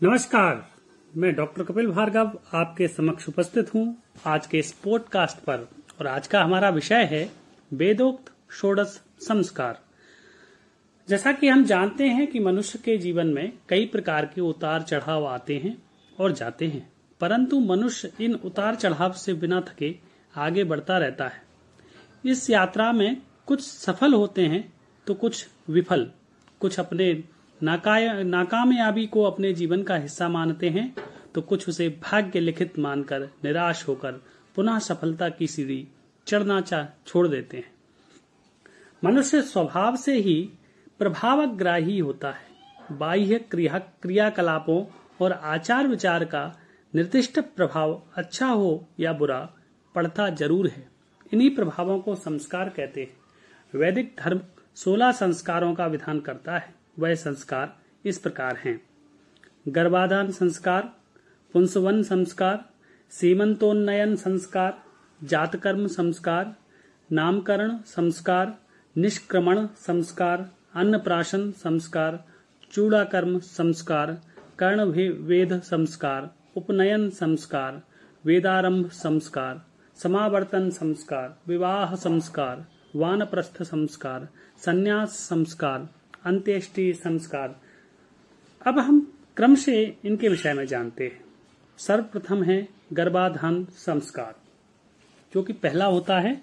नमस्कार, मैं डॉक्टर कपिल भार्गव आपके समक्ष उपस्थित हूँ आज के इस पॉडकास्ट पर। और आज का हमारा विषय है वेदोक्त षोडश संस्कार। जैसा कि हम जानते हैं कि मनुष्य के जीवन में कई प्रकार के उतार चढ़ाव आते हैं और जाते हैं, परंतु मनुष्य इन उतार चढ़ाव से बिना थके आगे बढ़ता रहता है। इस यात्रा में कुछ सफल होते हैं तो कुछ विफल, कुछ अपने नाकामयाबी को अपने जीवन का हिस्सा मानते हैं तो कुछ उसे भाग्य लिखित मानकर निराश होकर पुनः सफलता की सीढ़ी चढ़ना चाह छोड़ देते हैं। मनुष्य स्वभाव से ही प्रभावग्राही होता है। बाह्य क्रिया क्रियाकलापों और आचार विचार का निर्दिष्ट प्रभाव अच्छा हो या बुरा पड़ता ज़रूर है। इन्हीं प्रभावों को संस्कार कहते हैं। वैदिक धर्म सोलह संस्कारों का विधान करता है। वह संस्कार इस प्रकार हैं। गर्भाधान संस्कार, पुंसवन संस्कार, सीमंतोन्नयन संस्कार, जातकर्म संस्कार, नामकरण संस्कार, निष्क्रमण संस्कार, अन्नप्राशन संस्कार, चूड़ाकर्म संस्कार कर्ण वेद संस्कार, उपनयन संस्कार, वेदारंभ संस्कार, समावर्तन संस्कार, विवाह संस्कार, वानप्रस्थ संस्कार, संन्यास संस्कार अंत्येष्टि संस्कार। अब हम क्रम से इनके विषय में जानते हैं। सर्वप्रथम है गर्भाधान संस्कार, जो कि पहला होता है।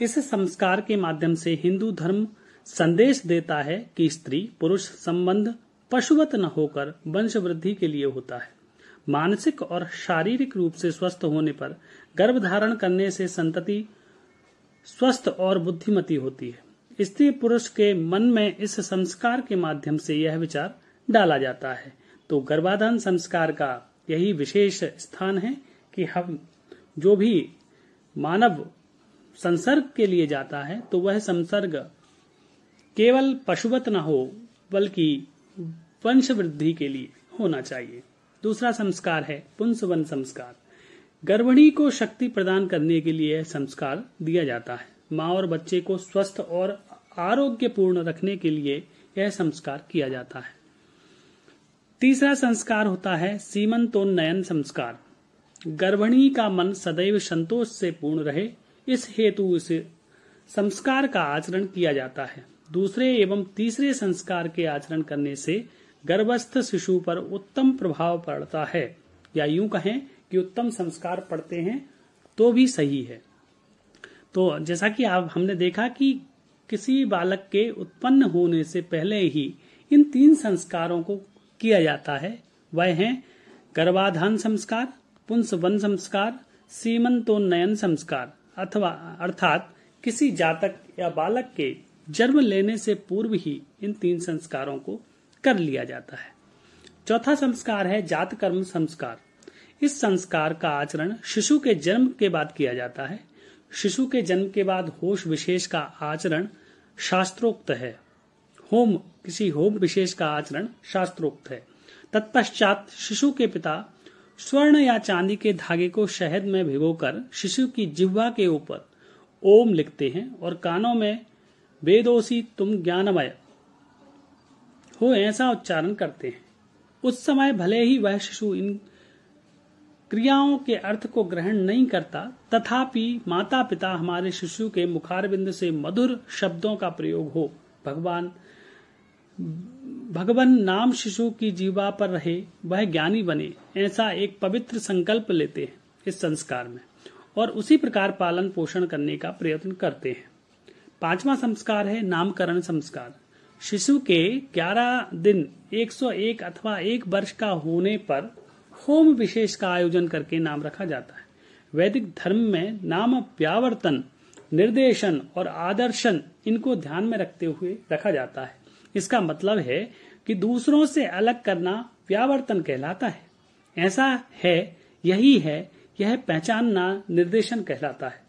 इस संस्कार के माध्यम से हिंदू धर्म संदेश देता है कि स्त्री पुरुष संबंध पशुवत न होकर वंश वृद्धि के लिए होता है। मानसिक और शारीरिक रूप से स्वस्थ होने पर गर्भ धारण करने से संतति स्वस्थ और बुद्धिमती होती है। स्त्री पुरुष के मन में इस संस्कार के माध्यम से यह विचार डाला जाता है। तो गर्भाधान संस्कार का यही विशेष स्थान है कि हम जो भी मानव संसर्ग के लिए जाता है तो वह संसर्ग केवल पशुवत न हो, बल्कि वंश वृद्धि के लिए होना चाहिए। दूसरा संस्कार है पुंसवन संस्कार। गर्भिणी को शक्ति प्रदान करने के लिए संस्कार दिया जाता है। माँ और बच्चे को स्वस्थ और आरोग्यपूर्ण रखने के लिए यह संस्कार किया जाता है। तीसरा संस्कार होता है सीमंतोन्नयन संस्कार। गर्भिणी का मन सदैव संतोष से पूर्ण रहे, इस हेतु इस संस्कार का आचरण किया जाता है। दूसरे एवं तीसरे संस्कार के आचरण करने से गर्भस्थ शिशु पर उत्तम प्रभाव पड़ता है। या यूँ कहें कि उत्तम संस्कार पड़ते हैं तो भी सही है। तो जैसा कि आप हमने देखा कि किसी बालक के उत्पन्न होने से पहले ही इन तीन संस्कारों को किया जाता है। वह हैं गर्भाधान संस्कार, पुंस वन संस्कार, सीमंतोन्नयन संस्कार, अथवा अर्थात किसी जातक या बालक के जन्म लेने से पूर्व ही इन तीन संस्कारों को कर लिया जाता है। चौथा संस्कार है जात कर्म संस्कार। इस संस्कार का आचरण शिशु के जन्म के बाद किया जाता है। शिशु के जन्म के बाद होश विशेष का आचरण शास्त्रोक्त है। होम, किसी होम विशेष का आचरण शास्त्रोक्त है। तत्पश्चात शिशु के पिता स्वर्ण या चांदी के धागे को शहद में भिगोकर शिशु की जिह्वा के ऊपर ओम लिखते हैं और कानों में, वेदोसी तुम ज्ञानमय। हो ऐसा उच्चारण करते हैं। उस समय भले ही वह शिशु इन क्रियाओं के अर्थ को ग्रहण नहीं करता, तथापि माता पिता हमारे शिशु के मुखारबिंद से मधुर शब्दों का प्रयोग हो। भगवान भगवान नाम शिशु की जीवा पर रहे, वह ज्ञानी बने, ऐसा एक पवित्र संकल्प लेते हैं इस संस्कार में और उसी प्रकार पालन पोषण करने का प्रयत्न करते हैं। पांचवा संस्कार है नामकरण संस्कार। शिशु के 11 दिन 101 अथवा एक वर्ष का होने पर होम विशेष का आयोजन करके नाम रखा जाता है। वैदिक धर्म में नाम व्यावर्तन, निर्देशन और आदर्शन इनको ध्यान में रखते हुए रखा जाता है। इसका मतलब है कि दूसरों से अलग करना व्यावर्तन कहलाता है। ऐसा है, यही है, यह पहचानना, निर्देशन कहलाता है।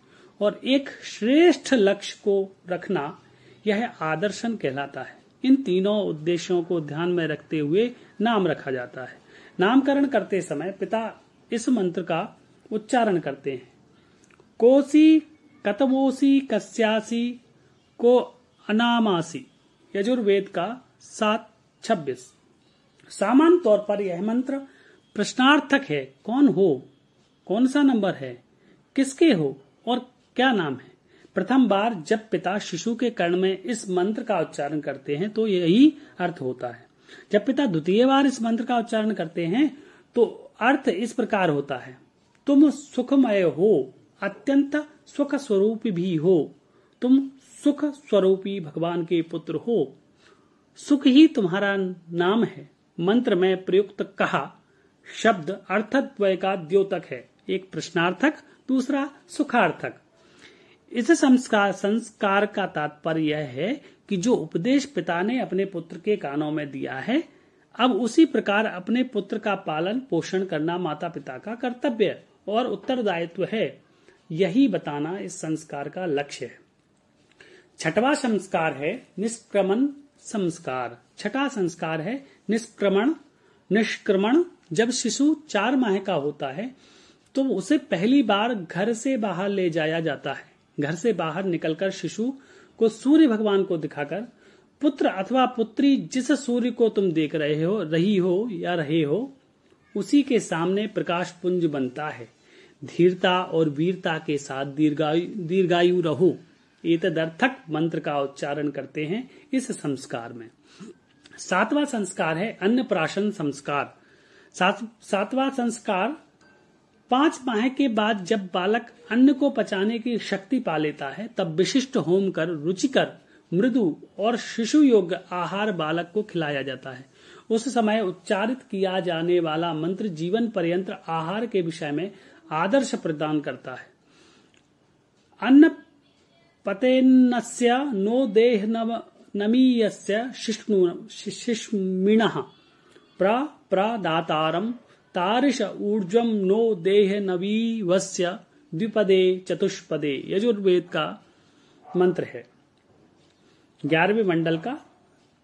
और एक श्रेष्ठ लक्ष्य को रखना यह आदर्शन कहलाता है। इन तीनों उद्देश्यों को ध्यान में रखते हुए नाम रखा जाता है। नामकरण करते समय पिता इस मंत्र का उच्चारण करते हैं। कोसी कतमोसी कस्यासी, को अनामासी, यजुर्वेद का सात छब्बीस। सामान्य तौर पर यह मंत्र प्रश्नार्थक है। कौन हो? कौन सा नंबर है? किसके हो? और क्या नाम है? प्रथम बार जब पिता शिशु के कर्ण में इस मंत्र का उच्चारण करते हैं तो यही अर्थ होता है। जब पिता द्वितीय बार इस मंत्र का उच्चारण करते हैं तो अर्थ इस प्रकार होता है। तुम सुखमय हो, अत्यंत सुख स्वरूप भी हो। तुम सुख स्वरूपी भगवान के पुत्र हो। सुख ही तुम्हारा नाम है, मंत्र में प्रयुक्त कहा। शब्द अर्थद्वय का द्योतक है, एक प्रश्नार्थक, दूसरा सुखार्थक। इस संस्कार संस्कार का तात्पर्य यह है कि जो उपदेश पिता ने अपने पुत्र के कानों में दिया है, अब उसी प्रकार अपने पुत्र का पालन पोषण करना माता पिता का कर्तव्य और उत्तरदायित्व है। यही बताना इस संस्कार का लक्ष्य है। छठवा संस्कार है निष्क्रमण संस्कार। छठा संस्कार है निष्क्रमण निष्क्रमण। जब शिशु चार माह का होता है तो उसे पहली बार घर से बाहर ले जाया जाता है। घर से बाहर निकलकर शिशु को सूर्य भगवान को दिखाकर पुत्र अथवा पुत्री जिस सूर्य को तुम देख रहे हो रही हो या रहे हो उसी के सामने प्रकाश पुंज बनता है। धीरता और वीरता के साथ दीर्घायु दीर्घायु रहो। तदर्थक मंत्र का उच्चारण करते हैं इस संस्कार में। सातवां संस्कार है अन्न प्राशन संस्कार। सात, सातवां संस्कार पाँच माह के बाद जब बालक अन्न को पचाने की शक्ति पा लेता है, तब विशिष्ट होम कर, रुचिकर, मृदु और शिशु योग्य आहार बालक को खिलाया जाता है। उस समय उच्चारित किया जाने वाला मंत्र जीवन पर्यंत आहार के विषय में आदर्श प्रदान करता है। अन्न पतेन्नस्य नो देह नमीयस्य शिष्मिण प्र प्रदातारम तारिश ऊर्जम नो देह नवी नवीवस्य द्विपदे चतुष्पदे। यजुर्वेद का मंत्र है। ग्यारहवें मंडल का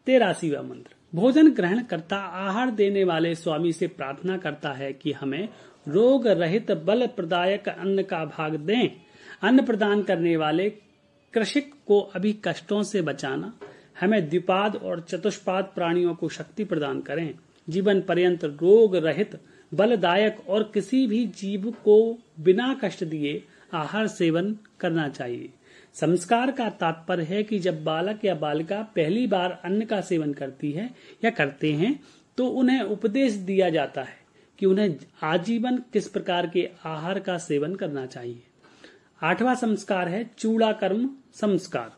तेरासीवा मंत्र। भोजन ग्रहण करता, आहार देने वाले स्वामी से प्रार्थना करता है कि हमें रोग रहित बल प्रदायक अन्न का भाग दें। अन्न प्रदान करने वाले कृषिक को अभी कष्टों से बचाना, हमें द्विपाद और चतुष्पाद प्राणियों को शक्ति प्रदान करें। जीवन पर्यंत रोग रहित बलदायक और किसी भी जीव को बिना कष्ट दिए आहार सेवन करना चाहिए। संस्कार का तात्पर्य है कि जब बालक या बालिका पहली बार अन्न का सेवन करती है या करते हैं तो उन्हें उपदेश दिया जाता है कि उन्हें आजीवन किस प्रकार के आहार का सेवन करना चाहिए। आठवां संस्कार है चूड़ा कर्म संस्कार।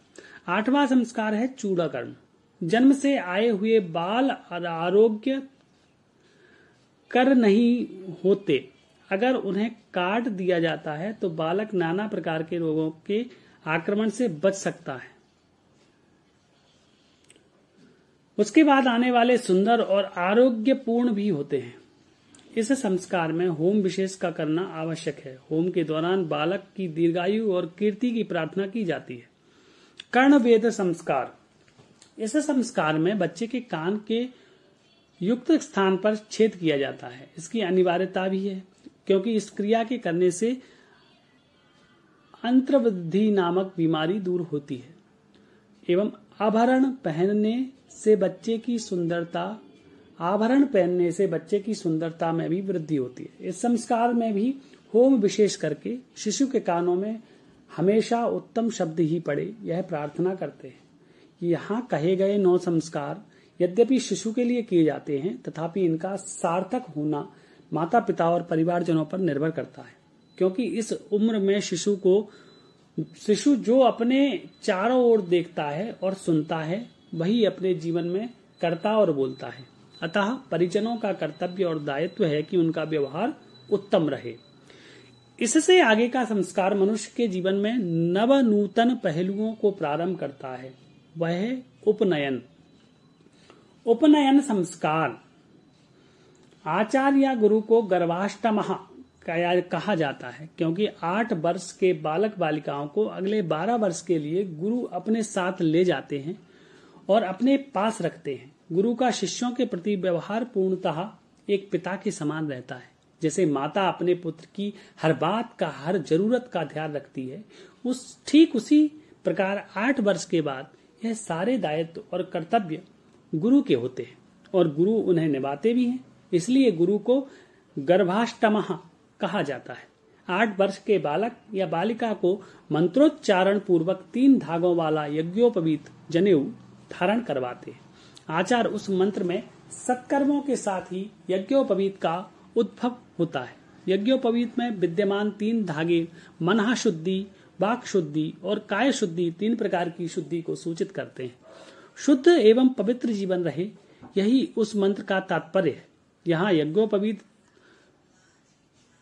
आठवां संस्कार है चूड़ा कर्म जन्म से आए हुए बाल आरोग्य कर नहीं होते। अगर उन्हें काट दिया जाता है तो बालक नाना प्रकार के रोगों के आक्रमण से बच सकता है। उसके बाद आने वाले सुंदर और आरोग्यपूर्ण भी होते हैं। इस संस्कार में होम विशेष का करना आवश्यक है। होम के दौरान बालक की दीर्घायु और कीर्ति की प्रार्थना की जाती है। कर्ण वेद संस्कार। इस संस्कार में बच्चे के कान के युक्त स्थान पर छेद किया जाता है। इसकी अनिवार्यता भी है, क्योंकि इस क्रिया के करने से अंतर्वृद्धि नामक बीमारी दूर होती है। एवं आभरण पहनने से बच्चे की सुंदरता, आभरण पहनने से बच्चे की सुंदरता में भी वृद्धि होती है। इस संस्कार में भी होम विशेष करके शिशु के कानों में हमेशा उत्तम शब्द ही पड़े, यह प्रार्थना करते हैं। यहाँ कहे गए नौ संस्कार यद्यपि शिशु के लिए किए जाते हैं, तथापि इनका सार्थक होना माता पिता और परिवारजनों पर निर्भर करता है। क्योंकि इस उम्र में शिशु को, शिशु जो अपने चारों ओर देखता है और सुनता है, वही अपने जीवन में करता और बोलता है। अतः परिजनों का कर्तव्य और दायित्व है कि उनका व्यवहार उत्तम रहे। इससे आगे का संस्कार मनुष्य के जीवन में नव नूतन पहलुओं को प्रारंभ करता है। वह उपनयन। उपनयन संस्कार। आचार्य गुरु को गर्भाष्टम कहा जाता है, क्योंकि आठ वर्ष के बालक बालिकाओं को अगले बारह वर्ष के लिए गुरु अपने साथ ले जाते हैं और अपने पास रखते हैं। गुरु का शिष्यों के प्रति व्यवहार पूर्णतः एक पिता के समान रहता है। जैसे माता अपने पुत्र की हर बात का, हर ज़रूरत का ध्यान रखती है, उस, ठीक उसी प्रकार आठ वर्ष के बाद यह सारे दायित्व और कर्तव्य गुरु के होते हैं और गुरु उन्हें निभाते भी हैं। इसलिए गुरु को गर्भाष्टम कहा जाता है। आठ वर्ष के बालक या बालिका को मंत्रोच्चारण पूर्वक तीन धागों वाला यज्ञोपवीत जनेऊ धारण करवाते हैं। आचार उस मंत्र में सत्कर्मों के साथ ही यज्ञोपवीत का उद्भव होता है। यज्ञोपवीत में विद्यमान तीन धागे मनहा शुद्धि बाक शुद्धि और काय शुद्धि तीन प्रकार की शुद्धि को सूचित करते हैं। शुद्ध एवं पवित्र जीवन रहे, यही उस मंत्र का तात्पर्य है। यहाँ यज्ञोपवीत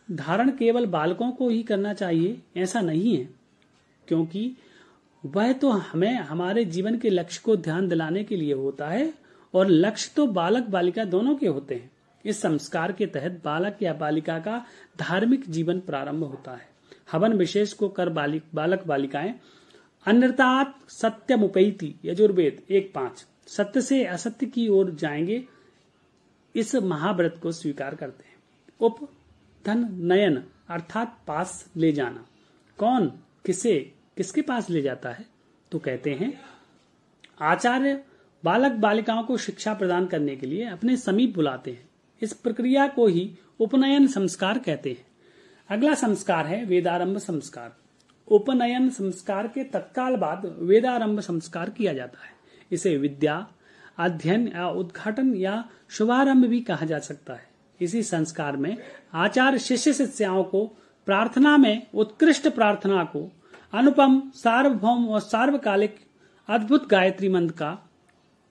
धारण केवल बालकों को ही करना चाहिए, ऐसा नहीं है, क्योंकि वह तो हमें हमारे जीवन के लक्ष्य को ध्यान दिलाने के लिए होता है, और लक्ष्य तो बालक बालिका दोनों के होते हैं। इस संस्कार के तहत बालक या बालिका का धार्मिक जीवन प्रारंभ होता है। हवन विशेष को कर बालिक बालक बालिकाएँ अन्यतात सत्यमुपैति, यजुर्वेद, एक पाँच। सत्य से असत्य की ओर जाएँगे, इस महाव्रत को स्वीकार करते हैं। उप, धन नयन, अर्थात पास ले जाना। कौन किसे, किसके पास ले जाता है? तो कहते हैं, आचार्य बालक बालिकाओं को शिक्षा प्रदान करने के लिए अपने समीप बुलाते हैं। इस प्रक्रिया को ही उपनयन संस्कार कहते हैं। अगला संस्कार है वेदारंभ संस्कार। उपनयन संस्कार के तत्काल बाद वेदारंभ संस्कार किया जाता है। इसे विद्या, अध्ययन या उद्घाटन या शुभारंभ भी कहा जा सकता है। इसी संस्कार में आचार्य शिष्य शिष्याओं को प्रार्थना में उत्कृष्ट प्रार्थना को अनुपम, सार्वभौम और सार्वकालिक अद्भुत गायत्री मंत्र का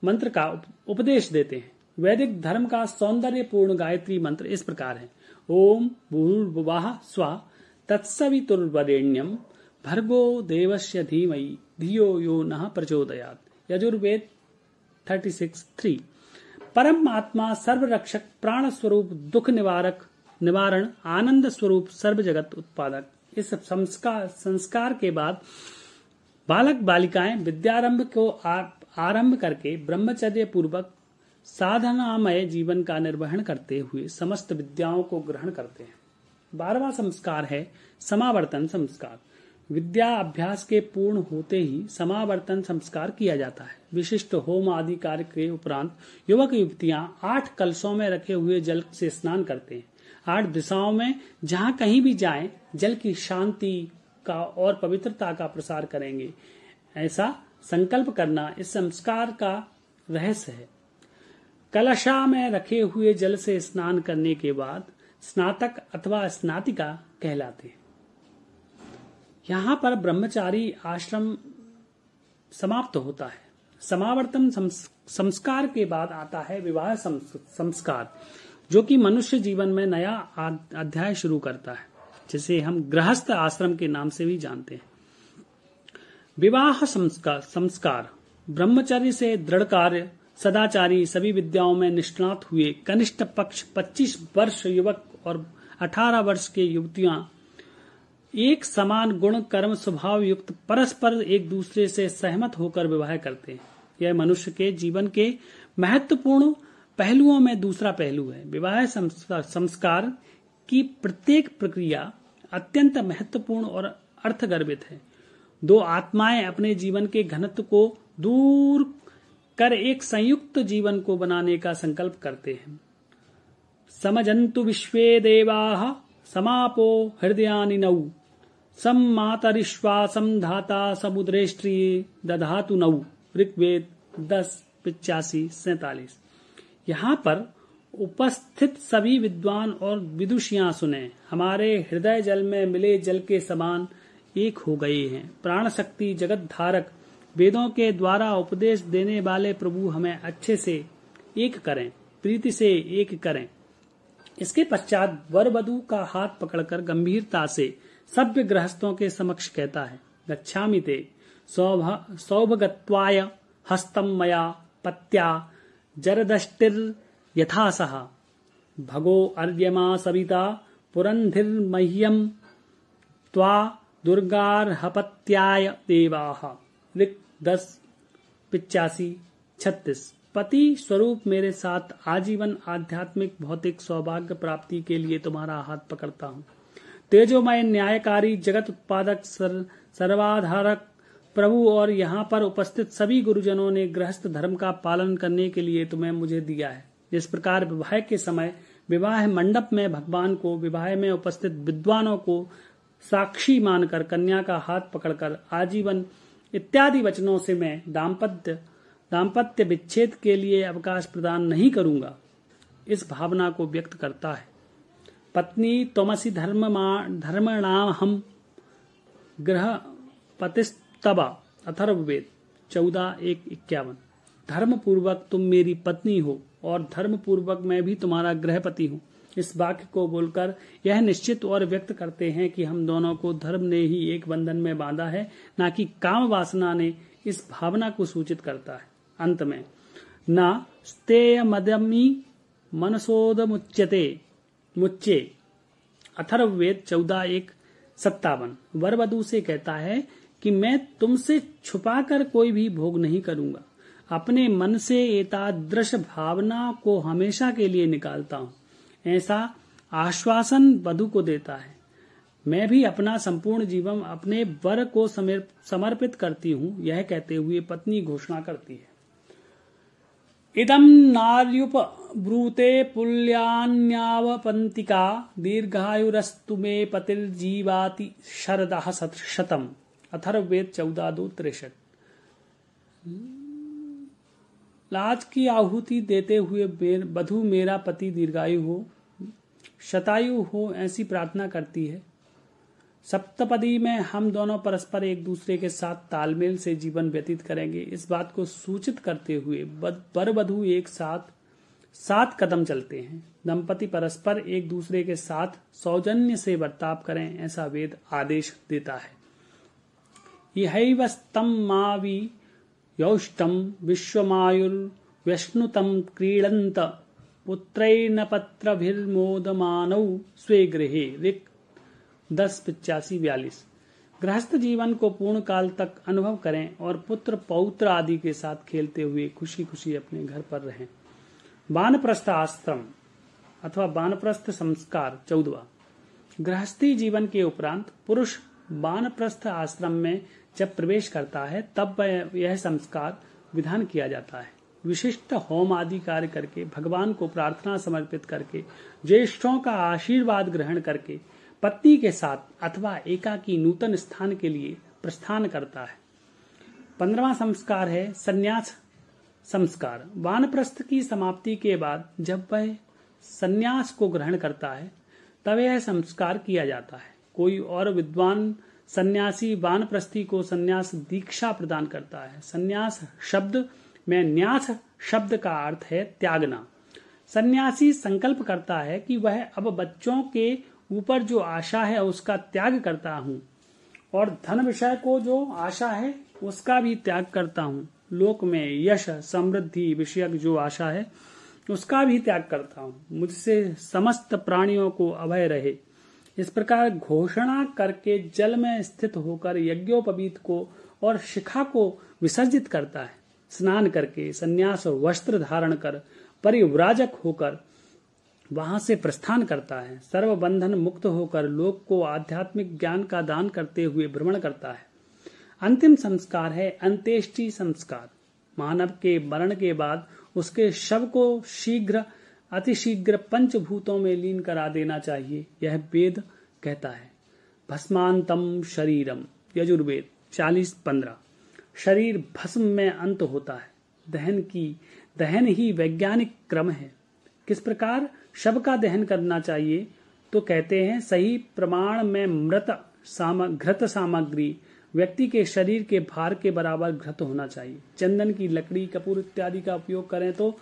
मंत्र का उपदेश देते हैं। वैदिक धर्म का सौंदर्य पूर्ण गायत्री मंत्र इस प्रकार है। ओम भूर्भुवाह स्व तत्सवितुर्वरेण्यम भर्गो देवस्य धीमई धियो यो न प्रचोदयात। Yajurveda thirty six three. परम आत्मा, सर्वरक्षक प्राण स्वरूप दुख निवारक, निवारण, आनंद स्वरूप सर्व जगत उत्पादक। इस संस्कार संस्कार के बाद बालक बालिकाएँ विद्यारंभ को आरंभ करके ब्रह्मचर्य पूर्वक साधनामय जीवन का निर्वहन करते हुए समस्त विद्याओं को ग्रहण करते हैं। बारवा संस्कार है समावर्तन संस्कार। विद्या अभ्यास के पूर्ण होते ही समावर्तन संस्कार किया जाता है। विशिष्ट होम आदि कार्य के उपरांत युवक युवतियाँ आठ कलशों में रखे हुए जल से स्नान करते हैं। आठ दिशाओं में जहाँ कहीं भी जाएँ, जल की शांति का और पवित्रता का प्रसार करेंगे। ऐसा संकल्प करना इस संस्कार का रहस्य है। कलशा में रखे हुए जल से स्नान करने के बाद स्नातक अथवा स्नातिका कहलाते हैं। यहाँ पर ब्रह्मचारी आश्रम समाप्त होता है। समावर्तन संस्कार के बाद आता है विवाह संस्कार, जो कि मनुष्य जीवन में नया अध्याय शुरू करता है, जिसे हम गृहस्थ आश्रम के नाम से भी जानते हैं। विवाह संस्कार संस्कार, ब्रह्मचर्य से दृढ़ कार्य, सदाचारी सभी विद्याओं में निष्णात हुए कनिष्ठ पक्ष 25 वर्ष युवक और 18 वर्ष के युवतियाँ एक समान गुण, कर्म, स्वभाव युक्त परस्पर एक दूसरे से सहमत होकर विवाह करते हैं। यह मनुष्य के जीवन के महत्वपूर्ण पहलुओं में दूसरा पहलू है। विवाह संस्कार की प्रत्येक प्रक्रिया अत्यंत महत्वपूर्ण और अर्थगर्भित है। दो आत्माएँ अपने जीवन के घनत्व को दूर कर एक संयुक्त जीवन को बनाने का संकल्प करते हैं। समझंतु विश्वे देवा समापो हृदयानि नौ। सम मातरिश्वासम धाता समुद्रेष्ट्री दधातु नौ। ऋग्वेद दस पिचासी सैतालीस। यहाँ पर उपस्थित सभी विद्वान और विदुषियाँ सुने, हमारे हृदय जल में मिले जल के समान एक हो गए हैं। प्राण शक्ति जगत धारक वेदों के द्वारा उपदेश देने वाले प्रभु हमें अच्छे से एक करें, प्रीति से एक करें। इसके पश्चात वर वधु का हाथ पकड़कर गंभीरता से सभ्य गृहस्थों के समक्ष कहता है, गच्छामि ते। सौभगत्वाय हस्तम मया पत्या जरदष्टिर यथा सह भगो अर्यमा सविता पुरंधिर्मह्यम त्वा दुर्गारहपत्याय देवाः। ऋक दस पिचासी छत्तीस। पति स्वरूप मेरे साथ आजीवन आध्यात्मिक भौतिक सौभाग्य प्राप्ति के लिए तुम्हारा हाथ पकड़ता हूँ। तेजोमय न्यायकारी जगत उत्पादक सर, सर्वाधारक प्रभु और यहाँ पर उपस्थित सभी गुरुजनों ने गृहस्थ धर्म का पालन करने के लिए तुम्हें मुझे दिया है। जिस प्रकार विवाह के समय विवाह मंडप में भगवान को विवाह में उपस्थित विद्वानों को साक्षी मानकर कन्या का हाथ पकड़कर आजीवन इत्यादि वचनों से मैं दाम्पत्य दाम्पत्य विच्छेद के लिए अवकाश प्रदान नहीं करूँगा। इस भावना को व्यक्त करता है। पत्नी तमसी धर्म धर्मणाम हम ग्रह पतिस्तबा अथर्ववेद, चौदह, एक, इक्यावन। धर्म पूर्वक तुम मेरी पत्नी हो और धर्म पूर्वक मैं भी तुम्हारा गृहपति हूँ। इस वाक्य को बोलकर यह निश्चित और व्यक्त करते हैं कि हम दोनों को धर्म ने ही एक बंधन में बांधा है, न कि काम वासना ने इस भावना को सूचित करता है। अंत में, न स्तेय मदमी मनसोद मुच्यते मुच्चे। अथर्ववेद चौदह एक सत्तावन। वर वधु से कहता है कि मैं तुमसे छुपाकर कोई भी भोग नहीं करूँगा। अपने मन से एतादृश भावना को हमेशा के लिए निकालता हूँ। ऐसा आश्वासन वधु को देता है। मैं भी अपना संपूर्ण जीवन अपने वर को समर्पित करती हूँ, यह कहते हुए पत्नी घोषणा करती है। इदम नार्युप ब्रूते पुल्यान्यावपंतिका दीर्घायुरस्तु मे पतिर्जीवाति शरद शतम अथर्वेद चौदह दो तिरसठ लाज की आहुति देते हुए बधु मेरा पति दीर्घायु हो, शतायु हो ऐसी प्रार्थना करती है। सप्तपदी में हम दोनों परस्पर एक दूसरे के साथ तालमेल से जीवन व्यतीत करेंगे। इस बात को सूचित करते हुए बर बधु एक साथ सात कदम चलते हैं। दंपति परस्पर एक दूसरे के साथ सौजन्य से बर्ताव करें, ऐसा वेद आदेश देता है। यह स्तम मावी यौष्टम विश्वमायुर्व्यश्नुतम क्रीडंत पुत्रैर्नपत्रभिर्मोदमानौ स्वे गृहे रिक दस पिचासी बयालीस। गृहस्थ जीवन को पूर्ण काल तक अनुभव करें और पुत्र पौत्र आदि के साथ खेलते हुए खुशी खुशी अपने घर पर रहें। बानप्रस्थ आश्रम अथवा बानप्रस्थ संस्कार, चौदवा। गृहस्थी जीवन के उपरांत पुरुष बानप्रस्थ आश्रम में जब प्रवेश करता है, तब यह संस्कार विधान किया जाता है। विशिष्ट होम आदि कार्य करके भगवान को प्रार्थना समर्पित करके, ज्येष्ठों का आशीर्वाद ग्रहण करके पत्नी के साथ अथवा एका की नूतन स्थान के लिए प्रस्थान करता है। पंद्रवा संस्कार है संन्यास संस्कार। वानप्रस्थ की समाप्ति के बाद जब वह संन्यास को ग्रहण करता है, तब यह संस्कार किया जाता है। कोई और विद्वान सन्यासी वानप्रस्थी को सन्यास दीक्षा प्रदान करता है। सन्यास शब्द में न्यास शब्द का अर्थ है त्यागना। सन्यासी संकल्प करता है कि वह अब बच्चों के ऊपर जो आशा है उसका त्याग करता हूँ और धन विषय को जो आशा है उसका भी त्याग करता हूँ। लोक में यश, समृद्धि विषयक जो आशा है, उसका भी त्याग करता हूँ। मुझसे समस्त प्राणियों को अभय रहे। इस प्रकार घोषणा करके जल में स्थित होकर यज्ञोपवीत को और शिखा को विसर्जित करता है। स्नान करके संन्यास वस्त्र धारण कर परिव्राजक होकर वहाँ से प्रस्थान करता है। सर्व बंधन मुक्त होकर लोक को आध्यात्मिक ज्ञान का दान करते हुए भ्रमण करता है। अंतिम संस्कार है अंत्येष्टि संस्कार। मानव के मरण के बाद उसके शव को शीघ्र, अतिशीघ्र पंचभूतों में लीन करा देना चाहिए, यह वेद कहता है। भस्मांतम शरीरम, यजुर्वेद चालीस पंद्रह। शरीर भस्म में अंत होता है। दहन की, दहन ही वैज्ञानिक क्रम है। किस प्रकार? शव का दहन करना चाहिए तो कहते हैं, सही प्रमाण में मृत साम, घृत सामग्री व्यक्ति के शरीर के भार के बराबर घृत होना चाहिए। चंदन की लकड़ी, कपूर इत्यादि का उपयोग करें तो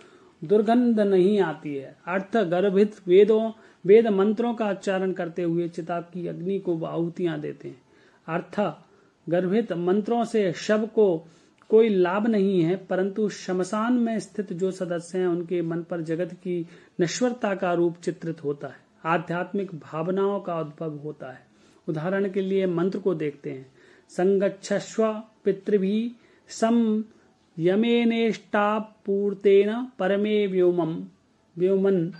दुर्गंध नहीं आती है। अर्थ गर्भित वेदों, वेद मंत्रों का उच्चारण करते हुए चिता की अग्नि को आहुतियाँ देते हैं। अर्थ गर्भित मंत्रों से शव को कोई लाभ नहीं है, परंतु शमशान में स्थित जो सदस्य हैं, उनके मन पर जगत की नश्वरता का रूप चित्रित होता है, आध्यात्मिक भावनाओं का उद्भव होता है। उदाहरण के लिए मंत्र को देखते हैं। संगच्छस्व पितृभि सम यमेनेष्टापूर्तेन परमे व्योमम। व्योमन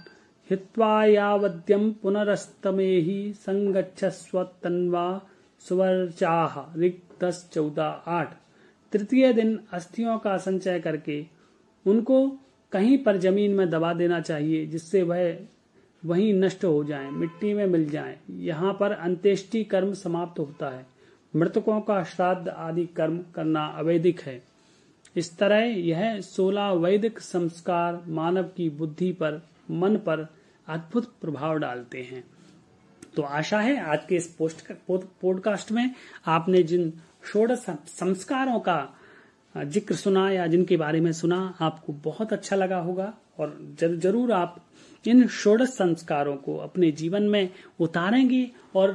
हित्वा यावद्यम पुनरस्तमेहि संगच्छस्व तन्वा सुवर्चाह दस चौदह आठ। तृतीय दिन अस्थियों का संचय करके उनको कहीं पर ज़मीन में दबा देना चाहिए, जिससे वह वहीं नष्ट हो जाए, मिट्टी में मिल जाए। यहाँ पर अंत्येष्टि कर्म समाप्त होता है। मृतकों का श्राद्ध आदि कर्म करना अवैधिक है। इस तरह यह सोलह वैदिक संस्कार मानव की बुद्धि पर, मन पर अद्भुत प्रभाव डालते हैं। तो आशा है आज के इस पोस्ट पॉडकास्ट में आपने जिन षोडश संस्कारों का ज़िक्र सुना या जिनके बारे में सुना आपको बहुत अच्छा लगा होगा। और जर, ज़रूर आप इन षोडश संस्कारों को अपने जीवन में उतारेंगे और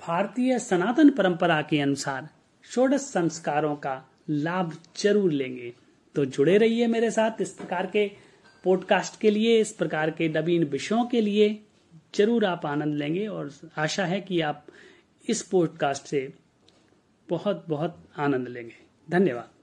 भारतीय सनातन परंपरा के अनुसार षोडश संस्कारों का लाभ ज़रूर लेंगे। तो जुड़े रहिए मेरे साथ इस प्रकार के पॉडकास्ट के लिए इस प्रकार के नवीन विषयों के लिए। ज़रूर आप आनंद लेंगे और आशा है कि आप इस पॉडकास्ट से बहुत बहुत आनंद लेंगे। धन्यवाद।